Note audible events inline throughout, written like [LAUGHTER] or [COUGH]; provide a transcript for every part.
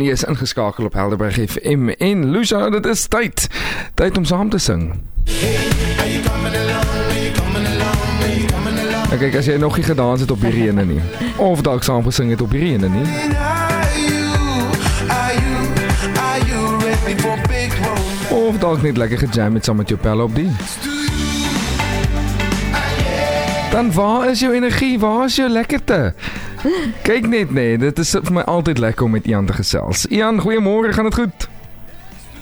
Nie is ingeskakel op Helderberg FM en Lusa, dit is tyd. Tyd om saam te sing. Ek kyk as jy nog nie gedans het op hierdie ene nie of dalk saam gesing het op hierdie ene nie. Of dalk net lekker gejam het saam met jou pelle op die. Dan waar is jou energie? Waar is jou lekkerte? Kyk net nee, dit is vir my altyd lekker om met Ian te gesels. Ian, goeiemôre, gaan dit goed?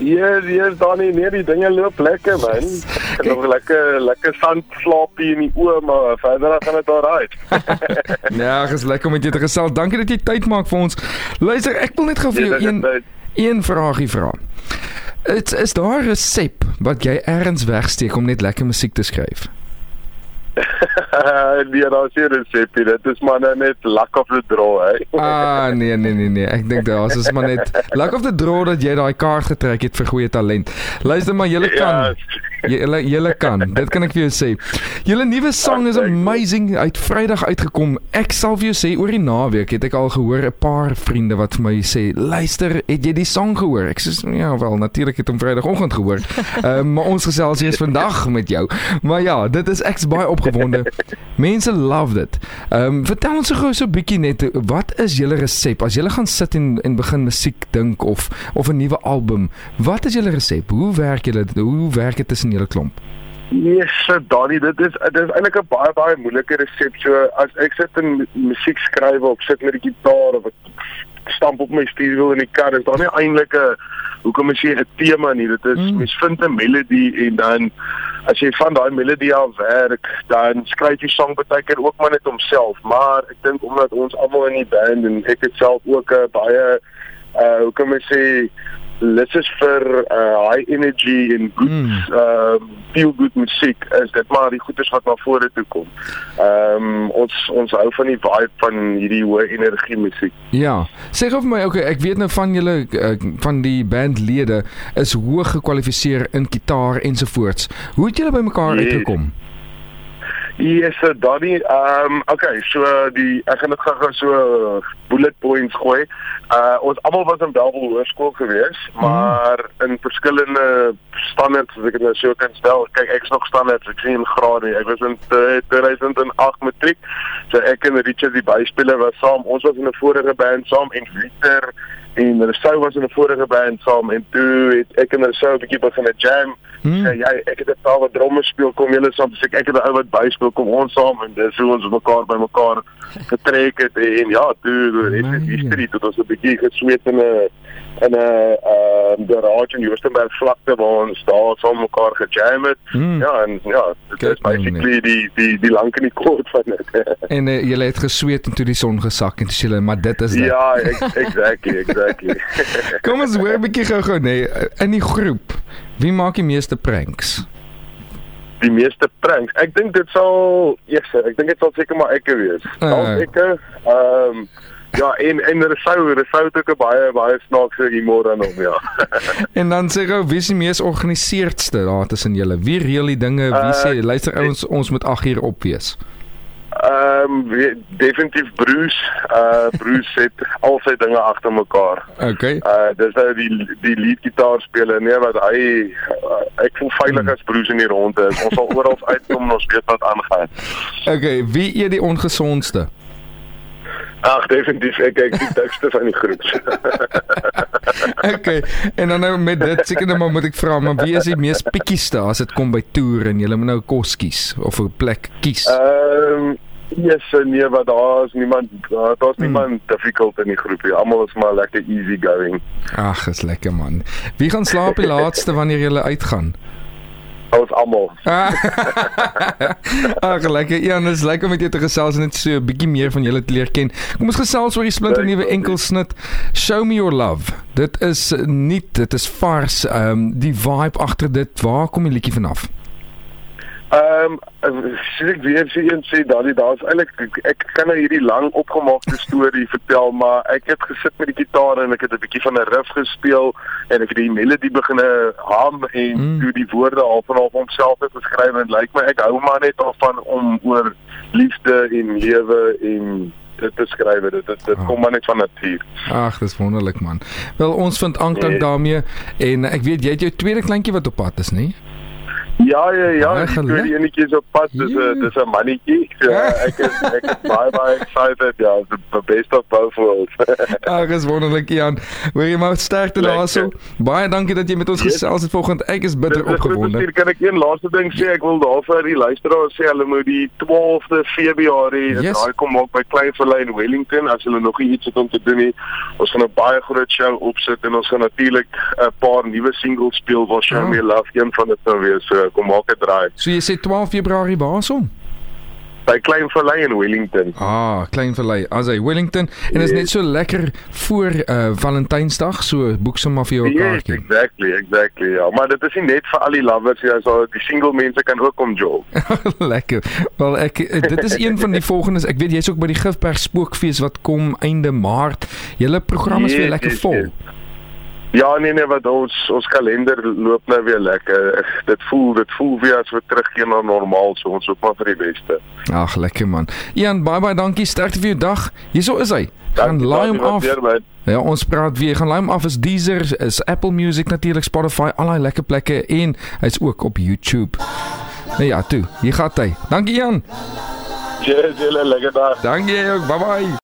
Ja, hier dan nie, nee, die dinge loop lekker man. Ek het nog lekker lekker sand slaapie in die oë, maar verder gaan dit alraai. [LAUGHS] ja, dis lekker om met jou te gesels. Dankie dat jy tyd maak vir ons. Luister, ek wil net gou vir jou een een vraagie vra. Dit is daar 'n resep wat jy eers wegsteek om net lekker musiek te skryf? [LAUGHS] nee, daar is 'n resepie. Dit is maar net luck of the draw, hè. ah, nee, nee, nee, nee. Ek dink daar is maar net luck of the draw dat jy daai kaart getrek het vir goeie talent. Luister maar, jy kan. Yes. Julle julle kan. Dit kan ek vir jou sê. Julle nuwe sang is amazing. Uit Vrydag uitgekom. Ek sal vir jou sê oor die naweek het ek al gehoor 'n paar vriende wat vir my sê, "Luister, het jy die sang gehoor?" Ek sê, "Ja, wel, natuurlik het hom Vrydagoggend gehoor." [LAUGHS] Ehm uh, maar ons gesels eers vandag met jou. Maar ja, dit is ek's baie opgewonde. Mense love dit. Ehm um, vertel ons gou so 'n bietjie net wat is julle resep as julle gaan sit en en begin musiek dink of of 'n nuwe album? Wat is julle resep? Hoe werk julle hoe werk dit tussen julle klomp? Yes, so Danny, dit is dit is eintlik 'n baie baie moeilike resep. So as ek sit en musiek skryf of sit met die gitaar of ek stamp op my stuurwiel in die kar, is daar nie eintlik 'n hoekom as jy 'n tema nie, dit is mm. mens vind 'n melodie en dan as jy van daai melodie af werk, dan skryf jy song baie keer ook maar net homself, maar ek dink omdat ons almal in die band en ek het self ook 'n baie uh hoekom as jy dit is vir uh, high energy en good mm. uh feel good musiek is dit maar die goeders wat na vore toe kom. Ehm um, ons ons hou van die vibe van hierdie hoë energie musiek. Ja. Sê gou vir my okay, ek weet nou van julle uh, van die bandlede is hoog gekwalifiseer in gitaar ensovoorts. Hoe het julle by mekaar yes. uitgekom? Yes, so Danny, ehm um, okay, so die ek gaan dit gou so bullet points gooi. Uh ons almal was in Bellville Hoërskool gewees, mm. maar in verskillende standaarde, as ek dit nou so kan stel. Kyk, ek's nog standaard, ek sien graad nie. Ek was in 2008 matriek. So ek en Richard die byspeler was saam. Ons was in 'n vorige band saam en Victor en Rousseau was in 'n vorige band saam en toe het ek en Rousseau 'n bietjie begin 'n jam. Hmm. Ja, ja, ek het 'n paar wat drums speel, kom julle saam, so ek ek het 'n ou wat byspeel, kom ons saam en dis hoe ons mekaar by mekaar [LAUGHS] getrek het en ja, toe het dit history tot ons 'n bietjie gesweet in 'n in 'n ehm garage in Joostenberg vlakte waar ons daar saam mekaar gejam het. Hmm. Ja, en ja, dit is basically die die die lank en die kort van dit. [LAUGHS] en uh, jy het gesweet en toe die son gesak en toe sê jy maar dit is dit. Ja, exactly, exactly. [LAUGHS] Kom ons hoor 'n bietjie gou-gou nê nee, in die groep. Wie maak die meeste pranks? Die meeste pranks. Ek dink dit sal, yes, ek dink dit sal seker maar ek wees. Uh. Ek ehm um, Ja, en en daar sou daar sou ook baie baie snaakse humor aan hom, ja. [LAUGHS] en dan sê gou wie is die mees georganiseerdste daar tussen julle? Wie reël die dinge? Wie uh, sê luister ouens ons moet 8 uur op wees? Ehm um, definitief Bruce, uh Bruce het al sy dinge agter mekaar. Okay. Uh dis nou die die lead gitaar speler nee wat hy uh, ek voel veilig hmm. as Bruce in die ronde is. Ons sal oral uitkom en ons weet wat aangaan. [LAUGHS] Okay, wie eet die ongesondste? Ag definitief ek kyk die tekste van die groep. [LAUGHS] okay. En dan nou met dit seker nou maar moet ek vra maar wie is die mees pikkieste as dit kom by toer en jy moet nou kos kies of 'n plek kies? Ehm um, Yes, nee, maar daar is niemand daar is hmm. niemand hmm. difficult in die groep nie. Almal is maar lekker easy going. Ag, is lekker man. Wie gaan slaap die laaste wanneer jy uitgaan? Ons almal. Ag lekker. Ja, dis lekker om met jou te gesels en net so 'n bietjie meer van julle te leer ken. Kom ons gesels oor die splinter nuwe enkelsnit Show Me Your Love. Dit is nie dit is vars. Ehm um, die vibe agter dit. Waar kom die liedjie vanaf? Ehm um, sê ek weer sê een sê daai daar's eintlik ek kan nou hierdie lang opgemaakte storie [LAUGHS] vertel maar ek het gesit met die gitaar en ek het 'n bietjie van 'n riff gespeel en ek het die melodie begine hum en mm. toe die woorde al van op homself het geskryf en lyk like my ek hou maar net af van om oor liefde en lewe en dit te skryf. Dit dit, dit oh. kom maar net van natuur. Ag, dis wonderlik man. Wel ons vind aanklank nee. daarmee en ek weet jy het jou tweede kleintjie wat op pad is, nie? Ja ja ja, die tweede enetjie is op pad, dis 'n dis 'n mannetjie. Ja, ek is ek is baie baie excited. Ja, the best of both worlds. [LAUGHS] Ag, is wonderlik Jan. Wil jy maar sterkte daarso. Baie dankie dat jy met ons gesels het vanoggend. Ek is bitter opgewonde. Hier kan ek een laaste ding sê. Ek wil daarvoor die luisteraars sê hulle moet die 12de Februarie yes. daai kom op by Kleinverlei in Wellington as hulle nog iets het om te doen nie. Ons gaan 'n baie groot show opsit en ons gaan natuurlik 'n paar nuwe singles speel wat Show Me Love een van dit sou wees. So kom maak 'n draai. So jy sê 12 Februarie waarson? By Klein Vallei in Wellington. Ah, Klein Vallei. As hy Wellington en is yes. net so lekker voor uh Valentynsdag, so boek sommer vir jou 'n yes, kaartjie. Exactly, exactly. Ja, maar dit is nie net vir al die lovers, jy sal die single mense kan ook kom jol. [LAUGHS] lekker. Wel ek eh, dit is een van die volgendes. Ek weet jy's ook by die Gifberg Spookfees wat kom einde Maart. Julle program is yes, weer lekker yes, vol. Yes. Ja nee nee wat ons ons kalender loop nou weer lekker. Dit voel dit voel weer as we terugkeer na normaal so ons hoop maar vir die beste. Ag lekker man. Ian bye bye dankie sterkte vir jou dag. Hierso is hy. Gaan laai hom af. Ja ons praat weer. Gaan laai hom af is Deezer, is Apple Music natuurlik Spotify, al daai lekker plekke en hy's ook op YouTube. Nee ja, toe. Hier gaan hy. Dankie Ian. Cheers, julle lekker dag. Dankie ook. Bye bye.